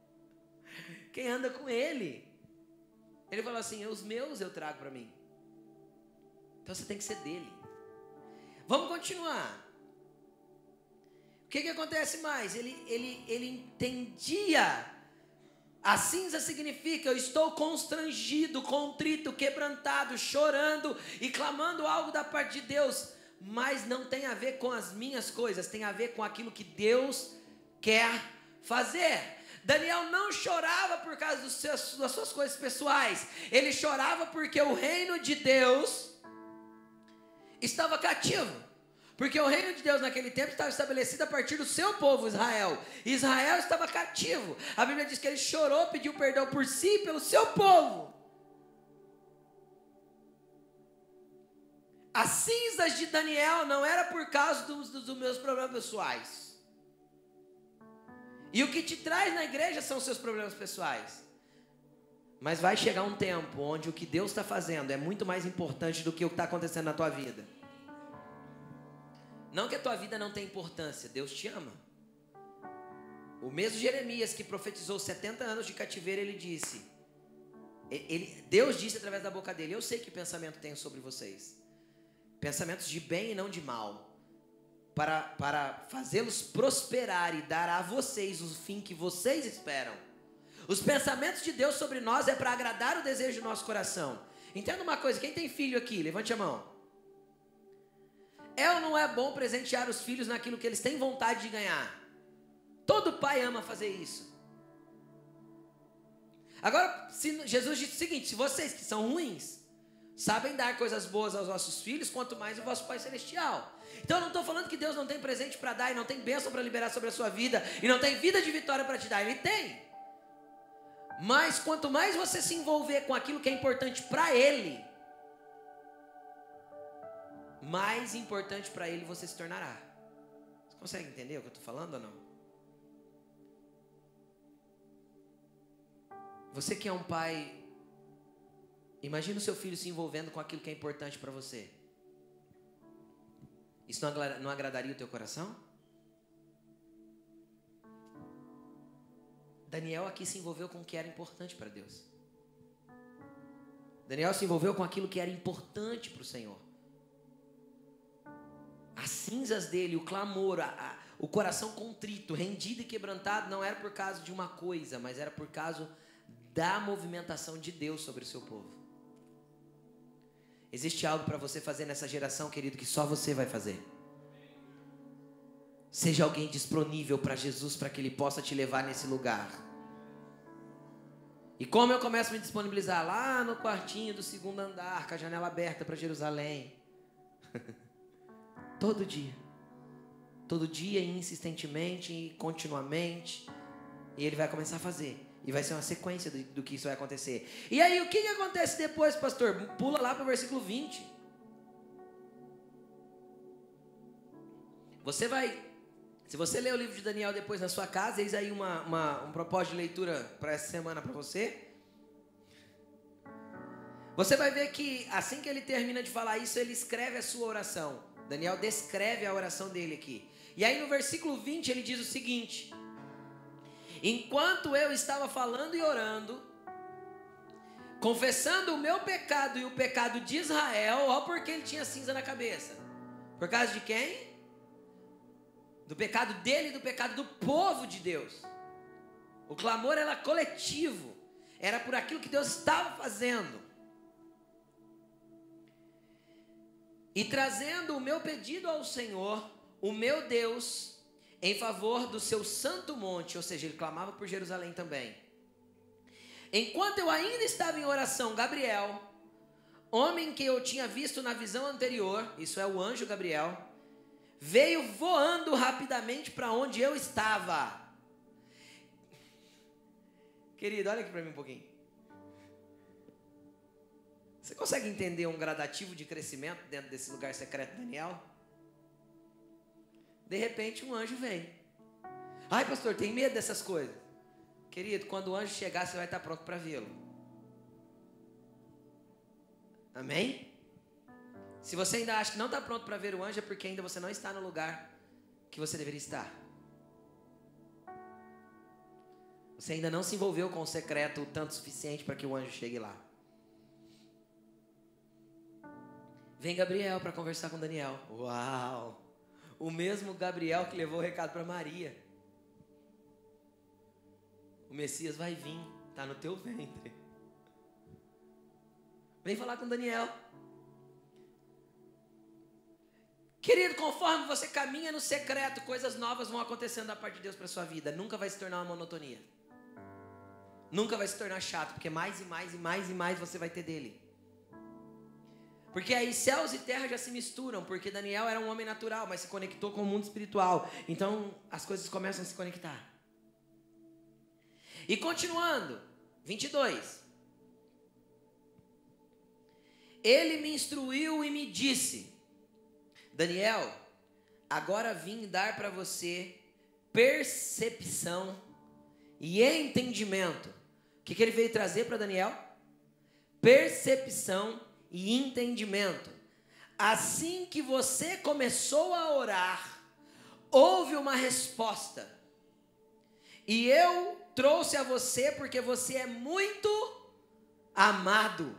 Quem anda com ele. Ele falou assim: os meus eu trago para mim. Então você tem que ser dele. Vamos continuar. O que, que acontece mais? Ele, ele, ele entendia. A cinza significa eu estou constrangido, contrito, quebrantado, chorando e clamando algo da parte de Deus, mas não tem a ver com as minhas coisas, tem a ver com aquilo que Deus quer fazer. Daniel não chorava por causa seus, das suas coisas pessoais, ele chorava porque o reino de Deus estava cativo. Porque o reino de Deus naquele tempo estava estabelecido a partir do seu povo, Israel. Israel estava cativo. A Bíblia diz que ele chorou, pediu perdão por si e pelo seu povo. As cinzas de Daniel não era por causa dos, dos meus problemas pessoais. E o que te traz na igreja são os seus problemas pessoais. Mas vai chegar um tempo onde o que Deus está fazendo é muito mais importante do que o que está acontecendo na tua vida. Não que a tua vida não tenha importância, Deus te ama. O mesmo Jeremias que profetizou 70 anos de cativeiro, ele disse: ele, Deus disse através da boca dele: Eu sei que pensamento tenho sobre vocês, pensamentos de bem e não de mal, para, para fazê-los prosperar e dar a vocês o fim que vocês esperam. Os pensamentos de Deus sobre nós é para agradar o desejo do nosso coração. Entenda uma coisa: quem tem filho aqui, levante a mão. É ou não é bom presentear os filhos naquilo que eles têm vontade de ganhar? Todo pai ama fazer isso. Agora, Jesus disse o seguinte: se vocês que são ruins sabem dar coisas boas aos vossos filhos, quanto mais o vosso Pai Celestial. Então eu não estou falando que Deus não tem presente para dar, e não tem bênção para liberar sobre a sua vida, e não tem vida de vitória para te dar. Ele tem. Mas quanto mais você se envolver com aquilo que é importante para Ele, mais importante para Ele você se tornará. Você consegue entender o que eu estou falando ou não? Você que é um pai, imagina o seu filho se envolvendo com aquilo que é importante para você. Isso não agradaria o teu coração? Daniel aqui se envolveu com o que era importante para Deus. Daniel se envolveu com aquilo que era importante para o Senhor. As cinzas dele, o clamor, a, a, o coração contrito, rendido e quebrantado, não era por causa de uma coisa, mas era por causa da movimentação de Deus sobre o seu povo. Existe algo para você fazer nessa geração, querido, que só você vai fazer. Seja alguém disponível para Jesus, para que Ele possa te levar nesse lugar. E como eu começo a me disponibilizar lá no quartinho do segundo andar, com a janela aberta para Jerusalém. Todo dia. Todo dia, insistentemente e continuamente. E ele vai começar a fazer. E vai ser uma sequência do, do que isso vai acontecer. E aí, o que, que acontece depois, pastor? Pula lá para o versículo 20. Você vai. Se você ler o livro de Daniel depois na sua casa, eis aí uma, uma um propósito de leitura para essa semana para você. Você vai ver que assim que ele termina de falar isso, ele escreve a sua oração. Daniel descreve a oração dele aqui. E aí no versículo 20 ele diz o seguinte: Enquanto eu estava falando e orando, confessando o meu pecado e o pecado de Israel, ó, porque ele tinha cinza na cabeça. Por causa de quem? Do pecado dele e do pecado do povo de Deus. O clamor era coletivo, era por aquilo que Deus estava fazendo. E trazendo o meu pedido ao Senhor, o meu Deus, em favor do seu santo monte, ou seja, ele clamava por Jerusalém também. Enquanto eu ainda estava em oração, Gabriel, homem que eu tinha visto na visão anterior, isso é o anjo Gabriel, veio voando rapidamente para onde eu estava. Querido, olha aqui para mim um pouquinho. Você consegue entender um gradativo de crescimento dentro desse lugar secreto, Daniel? De repente um anjo vem. Ai, pastor, tem medo dessas coisas? Querido, quando o anjo chegar, você vai estar pronto para vê-lo. Amém? Se você ainda acha que não está pronto para ver o anjo, é porque ainda você não está no lugar que você deveria estar. Você ainda não se envolveu com o secreto o tanto suficiente para que o anjo chegue lá. Vem Gabriel para conversar com Daniel. Uau! o mesmo Gabriel que levou o recado para Maria. O Messias vai vir, está no teu ventre. Vem falar com Daniel. Querido, conforme você caminha no secreto, coisas novas vão acontecendo da parte de Deus para sua vida. Nunca vai se tornar uma monotonia. Nunca vai se tornar chato, porque mais e mais e mais e mais você vai ter dele. Porque aí céus e terra já se misturam, porque Daniel era um homem natural, mas se conectou com o mundo espiritual. Então as coisas começam a se conectar. E continuando, 22. Ele me instruiu e me disse: Daniel, agora vim dar para você percepção e entendimento. O que, que ele veio trazer para Daniel? Percepção e entendimento. Assim que você começou a orar, houve uma resposta. E eu trouxe a você porque você é muito amado.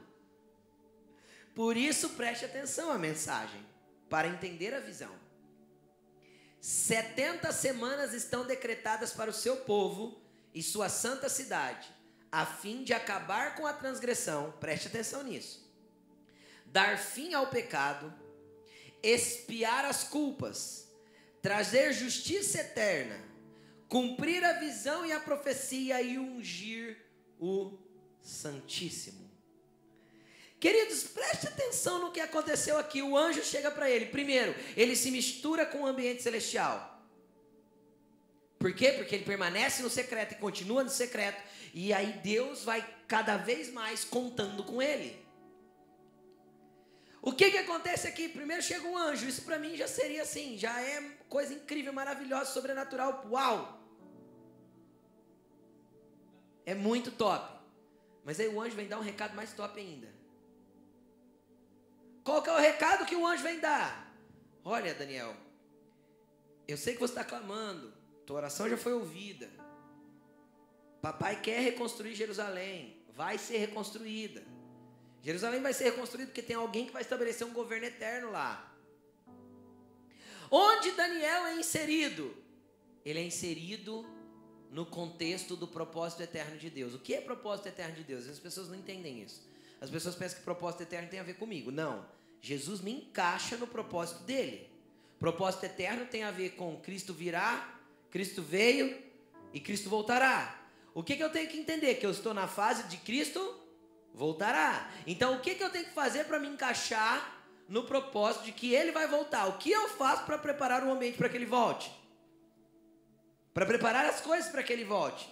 Por isso, preste atenção à mensagem, para entender a visão. 70 semanas estão decretadas para o seu povo e sua santa cidade, a fim de acabar com a transgressão, preste atenção nisso dar fim ao pecado, expiar as culpas, trazer justiça eterna, cumprir a visão e a profecia e ungir o Santíssimo. Queridos, preste atenção no que aconteceu aqui. O anjo chega para ele. Primeiro, ele se mistura com o ambiente celestial. Por quê? Porque ele permanece no secreto e continua no secreto. E aí Deus vai cada vez mais contando com ele. O que que acontece aqui? Primeiro chega um anjo. Isso para mim já seria assim, já é coisa incrível, maravilhosa, sobrenatural. Uau! É muito top. Mas aí o anjo vem dar um recado mais top ainda. Qual que é o recado que o anjo vem dar? Olha, Daniel, eu sei que você está clamando, tua oração já foi ouvida. Papai quer reconstruir Jerusalém, vai ser reconstruída. Jerusalém vai ser reconstruído porque tem alguém que vai estabelecer um governo eterno lá. Onde Daniel é inserido? Ele é inserido no contexto do propósito eterno de Deus. O que é propósito eterno de Deus? As pessoas não entendem isso. As pessoas pensam que propósito eterno tem a ver comigo. Não. Jesus me encaixa no propósito dele. Propósito eterno tem a ver com Cristo virá, Cristo veio e Cristo voltará. O que, que eu tenho que entender? Que eu estou na fase de Cristo voltará. Então, o que, que eu tenho que fazer para me encaixar no propósito de que ele vai voltar. O que eu faço para preparar o ambiente para que ele volte? Para preparar as coisas para que ele volte.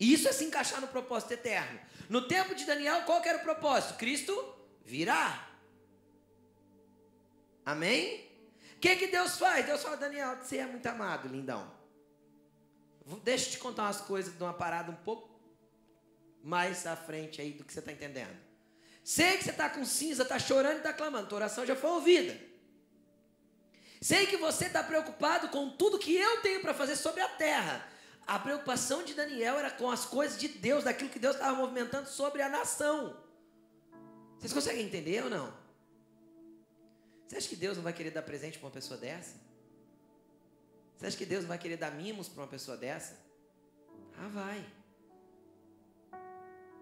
E isso é se encaixar no propósito eterno. No tempo de Daniel, qual era o propósito? Cristo virá. Amém? O que, que Deus faz? Deus fala, Daniel, você é muito amado, lindão. Deixa eu te contar umas coisas de uma parada um pouco mais à frente aí do que você está entendendo. Sei que você está com cinza, está chorando e está clamando. Tua oração já foi ouvida. Sei que você está preocupado com tudo que eu tenho para fazer sobre a terra. A preocupação de Daniel era com as coisas de Deus, daquilo que Deus estava movimentando sobre a nação. Vocês conseguem entender ou não? Você acha que Deus não vai querer dar presente para uma pessoa dessa? Você acha que Deus não vai querer dar mimos para uma pessoa dessa? Ah, vai.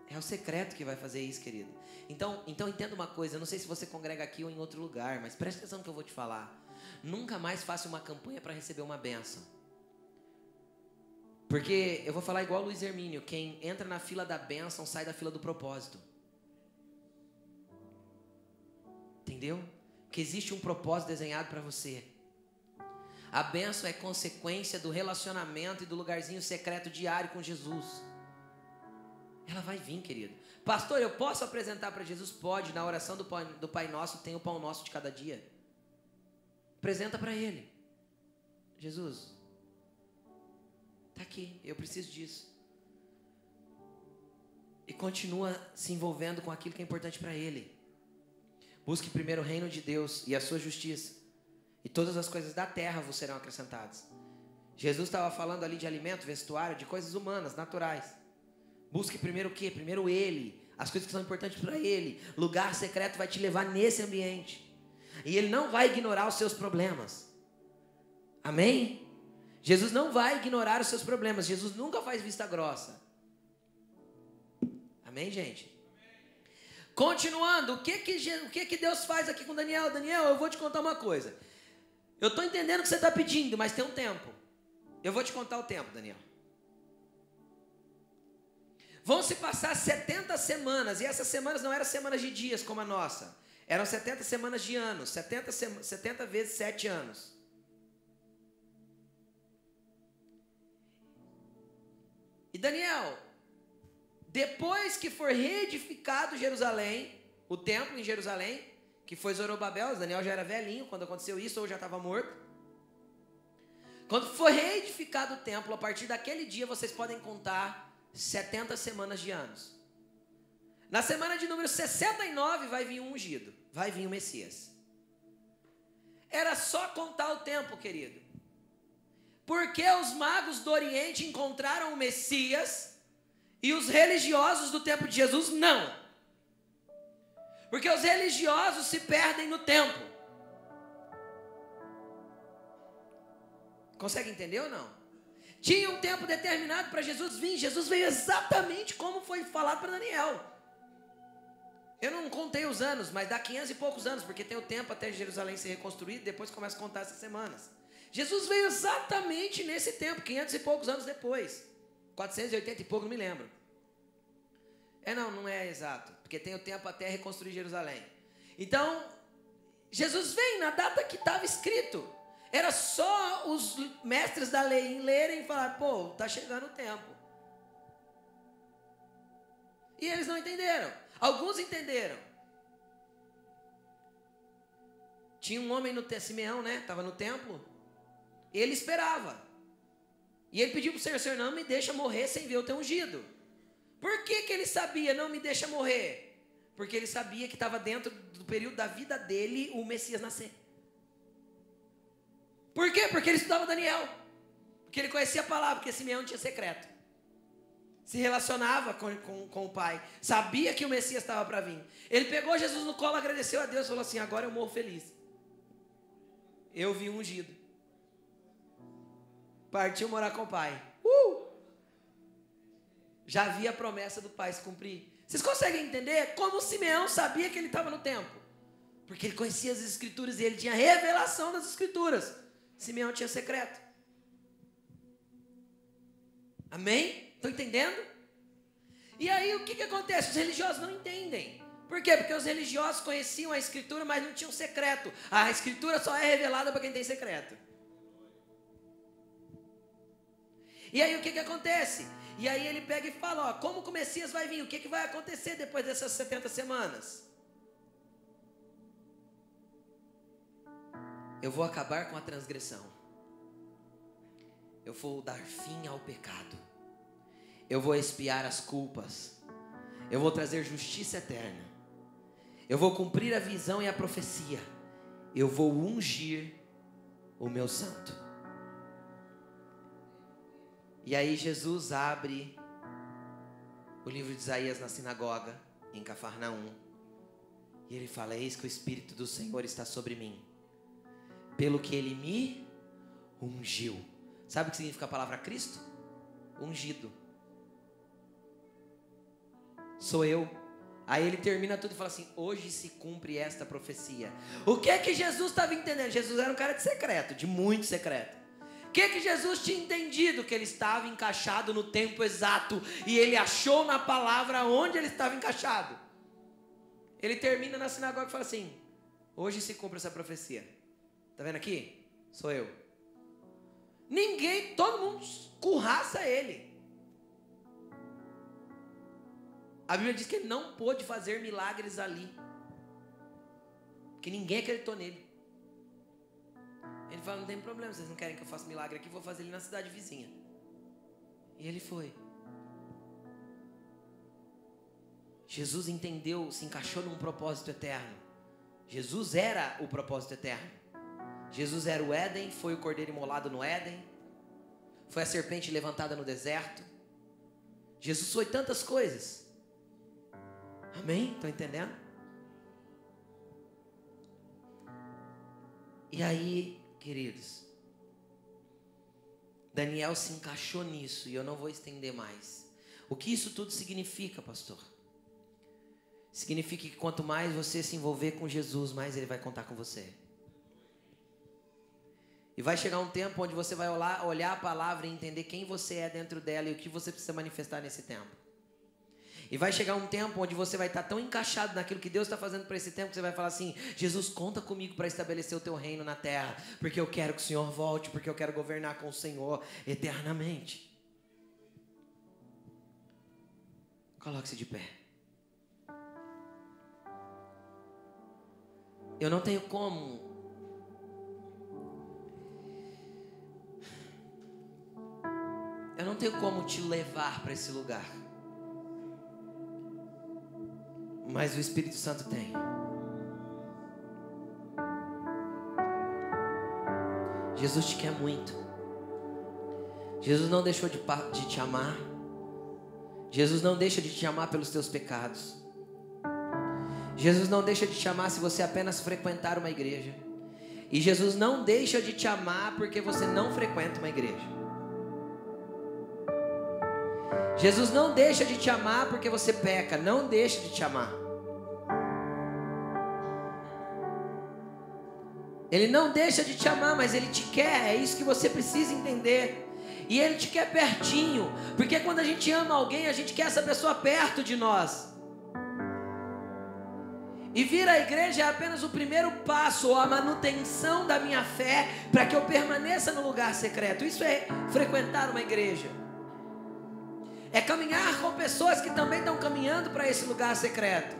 É o secreto que vai fazer isso, querido. Então, então entenda uma coisa, eu não sei se você congrega aqui ou em outro lugar, mas preste atenção no que eu vou te falar. Nunca mais faça uma campanha para receber uma benção. Porque eu vou falar igual Luiz Hermínio, quem entra na fila da bênção sai da fila do propósito. Entendeu? Que existe um propósito desenhado para você. A bênção é consequência do relacionamento e do lugarzinho secreto diário com Jesus. Ela vai vir, querido. Pastor, eu posso apresentar para Jesus? Pode. Na oração do Pai, do Pai Nosso tem o pão nosso de cada dia. Apresenta para Ele. Jesus, está aqui, eu preciso disso. E continua se envolvendo com aquilo que é importante para Ele. Busque primeiro o reino de Deus e a sua justiça, e todas as coisas da terra vos serão acrescentadas. Jesus estava falando ali de alimento, vestuário, de coisas humanas, naturais. Busque primeiro o quê? Primeiro Ele, as coisas que são importantes para Ele. Lugar secreto vai te levar nesse ambiente. E Ele não vai ignorar os seus problemas. Amém? Jesus não vai ignorar os seus problemas. Jesus nunca faz vista grossa. Amém, gente? Continuando, o que que, o que que Deus faz aqui com Daniel? Daniel, eu vou te contar uma coisa. Eu estou entendendo o que você está pedindo, mas tem um tempo. Eu vou te contar o tempo, Daniel. Vão se passar 70 semanas, e essas semanas não eram semanas de dias como a nossa. Eram 70 semanas de anos, 70, 70 vezes 7 anos. E Daniel, depois que for reedificado Jerusalém, o templo em Jerusalém, que foi Zorobabel, Daniel já era velhinho quando aconteceu isso, ou já estava morto. Quando for reedificado o templo, a partir daquele dia vocês podem contar 70 semanas de anos. Na semana de número 69 vai vir um ungido, vai vir o Messias. Era só contar o tempo, querido. Porque os magos do Oriente encontraram o Messias e os religiosos do tempo de Jesus não. Porque os religiosos se perdem no tempo. Consegue entender ou não? Tinha um tempo determinado para Jesus vir. Jesus veio exatamente como foi falado para Daniel. Eu não contei os anos, mas dá 500 e poucos anos, porque tem o tempo até Jerusalém ser reconstruído, depois começa a contar essas semanas. Jesus veio exatamente nesse tempo, 500 e poucos anos depois. 480 e pouco, não me lembro. É, não, não é exato, porque tem o tempo até reconstruir Jerusalém. Então, Jesus vem na data que estava escrito. Era só os mestres da lei lerem e falar, pô, está chegando o tempo. E eles não entenderam. Alguns entenderam. Tinha um homem no Simeão, né? Estava no templo. Ele esperava. E ele pediu para o Senhor, Senhor, não me deixa morrer sem ver o teu ungido. Por que, que ele sabia, não me deixa morrer? Porque ele sabia que estava dentro do período da vida dele o Messias nascer. Por quê? Porque ele estudava Daniel. Porque ele conhecia a palavra, porque Simeão tinha secreto se relacionava com, com, com o Pai, sabia que o Messias estava para vir. Ele pegou Jesus no colo, agradeceu a Deus falou assim: Agora eu morro feliz. Eu vi ungido. Partiu morar com o Pai. Uh! Já vi a promessa do Pai se cumprir. Vocês conseguem entender como Simeão sabia que ele estava no tempo? Porque ele conhecia as Escrituras e ele tinha revelação das Escrituras. Simeão tinha secreto. Amém? Estão entendendo? E aí o que, que acontece? Os religiosos não entendem. Por quê? Porque os religiosos conheciam a escritura, mas não tinham secreto. A escritura só é revelada para quem tem secreto. E aí o que, que acontece? E aí ele pega e fala: ó, como o Messias vai vir? O que, que vai acontecer depois dessas 70 semanas? Eu vou acabar com a transgressão. Eu vou dar fim ao pecado. Eu vou expiar as culpas. Eu vou trazer justiça eterna. Eu vou cumprir a visão e a profecia. Eu vou ungir o meu santo. E aí Jesus abre o livro de Isaías na sinagoga em Cafarnaum. E ele fala: Eis que o Espírito do Senhor está sobre mim, pelo que ele me ungiu. Sabe o que significa a palavra Cristo? Ungido. Sou eu. Aí ele termina tudo e fala assim: hoje se cumpre esta profecia. O que é que Jesus estava entendendo? Jesus era um cara de secreto, de muito secreto. O que é que Jesus tinha entendido? Que ele estava encaixado no tempo exato e ele achou na palavra onde ele estava encaixado. Ele termina na sinagoga e fala assim: hoje se cumpre essa profecia. Tá vendo aqui? Sou eu. Ninguém, todo mundo curraça ele. A Bíblia diz que ele não pôde fazer milagres ali. Porque ninguém acreditou nele. Ele fala: não tem problema, vocês não querem que eu faça milagre aqui, vou fazer ele na cidade vizinha. E ele foi. Jesus entendeu, se encaixou num propósito eterno. Jesus era o propósito eterno. Jesus era o Éden, foi o cordeiro imolado no Éden, foi a serpente levantada no deserto. Jesus foi tantas coisas. Amém? Estão entendendo? E aí, queridos, Daniel se encaixou nisso e eu não vou estender mais. O que isso tudo significa, pastor? Significa que quanto mais você se envolver com Jesus, mais ele vai contar com você. E vai chegar um tempo onde você vai olhar, a palavra e entender quem você é dentro dela e o que você precisa manifestar nesse tempo. E vai chegar um tempo onde você vai estar tão encaixado naquilo que Deus está fazendo para esse tempo que você vai falar assim: Jesus, conta comigo para estabelecer o teu reino na terra, porque eu quero que o Senhor volte, porque eu quero governar com o Senhor eternamente. Coloque-se de pé. Eu não tenho como Eu não tenho como te levar para esse lugar. Mas o Espírito Santo tem. Jesus te quer muito. Jesus não deixou de, de, te amar. Jesus não deixa de te amar pelos teus pecados. Jesus não deixa de te amar se você apenas frequentar uma igreja. E Jesus não deixa de te amar porque você não frequenta uma igreja. Jesus não deixa de te amar porque você peca, não deixa de te amar. Ele não deixa de te amar, mas ele te quer, é isso que você precisa entender. E ele te quer pertinho, porque quando a gente ama alguém, a gente quer essa pessoa perto de nós. E vir à igreja é apenas o primeiro passo, ou a manutenção da minha fé, para que eu permaneça no lugar secreto. Isso é frequentar uma igreja é caminhar com pessoas que também estão caminhando para esse lugar secreto.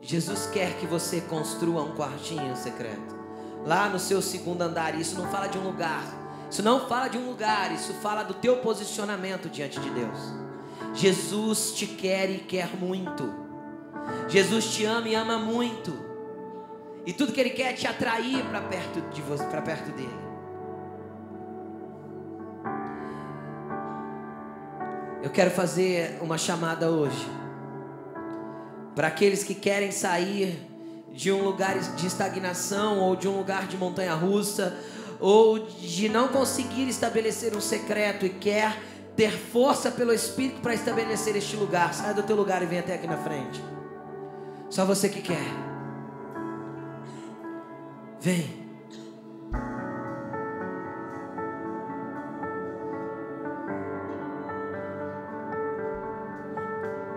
Jesus quer que você construa um quartinho secreto, lá no seu segundo andar. Isso não fala de um lugar, isso não fala de um lugar, isso fala do teu posicionamento diante de Deus. Jesus te quer e quer muito. Jesus te ama e ama muito. E tudo que Ele quer é te atrair para perto de você, perto dele. Eu quero fazer uma chamada hoje para aqueles que querem sair de um lugar de estagnação ou de um lugar de montanha russa ou de não conseguir estabelecer um secreto e quer ter força pelo Espírito para estabelecer este lugar. Sai do teu lugar e vem até aqui na frente. Só você que quer. Vem.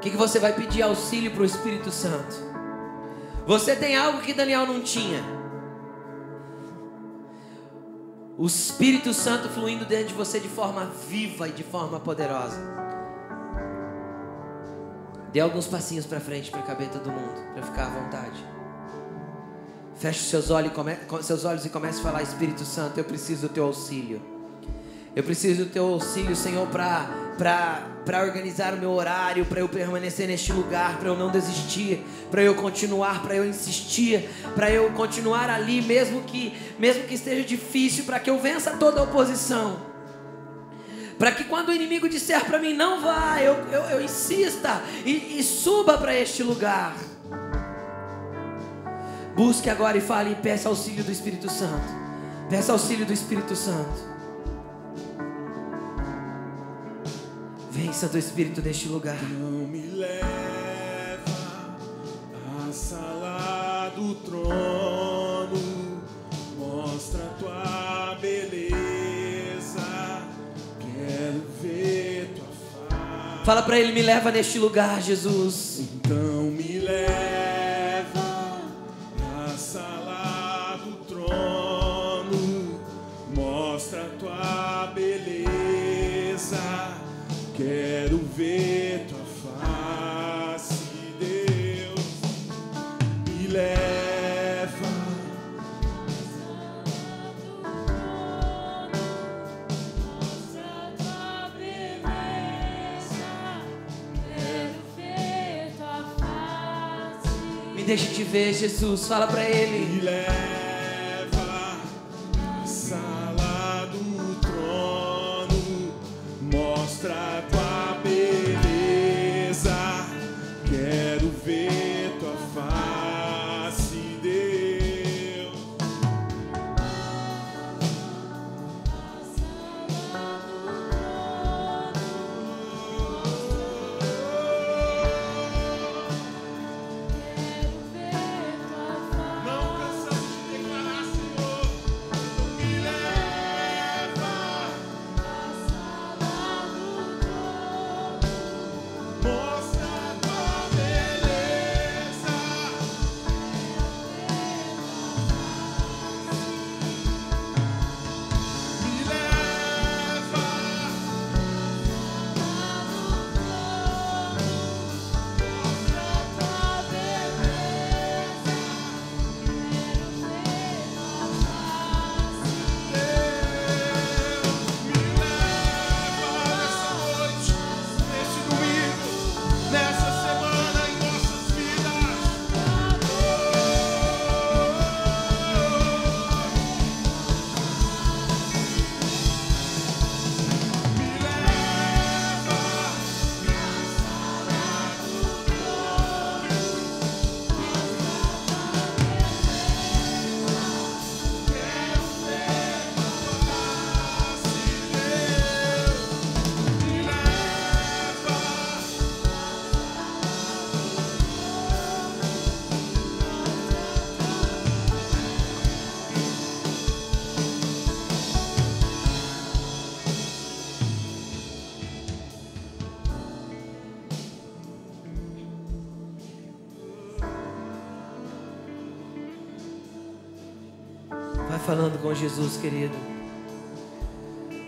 Que, que você vai pedir auxílio para o Espírito Santo? Você tem algo que Daniel não tinha. O Espírito Santo fluindo dentro de você de forma viva e de forma poderosa. Dê alguns passinhos para frente para caber todo mundo, para ficar à vontade. Feche seus olhos, come, seus olhos e comece a falar: Espírito Santo, eu preciso do teu auxílio. Eu preciso do teu auxílio, Senhor, para organizar o meu horário, para eu permanecer neste lugar, para eu não desistir, para eu continuar, para eu insistir, para eu continuar ali, mesmo que, mesmo que esteja difícil, para que eu vença toda a oposição. Para que quando o inimigo disser para mim, não vá, eu, eu, eu insista e, e suba para este lugar. Busque agora e fale e peça auxílio do Espírito Santo. Peça auxílio do Espírito Santo. Vença do Espírito neste lugar.
Não me leva à sala do trono. Mostra tua beleza. Quero ver tua face.
Fala para ele, me leva neste lugar, Jesus.
Então me leva.
Deixa te ver, Jesus. Fala para ele.
Leva
falando com Jesus, querido.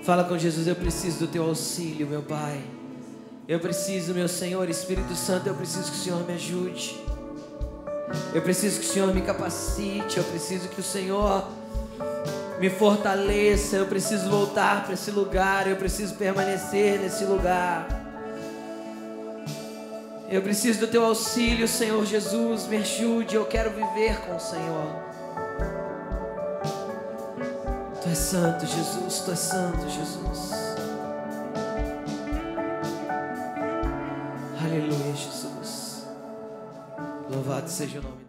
Fala com Jesus, eu preciso do teu auxílio, meu Pai. Eu preciso, meu Senhor, Espírito Santo, eu preciso que o Senhor me ajude. Eu preciso que o Senhor me capacite, eu preciso que o Senhor me fortaleça, eu preciso voltar para esse lugar, eu preciso permanecer nesse lugar. Eu preciso do teu auxílio, Senhor Jesus, me ajude, eu quero viver com o Senhor. Tu és santo, Jesus, tu és santo, Jesus. Aleluia, Jesus. Louvado seja o nome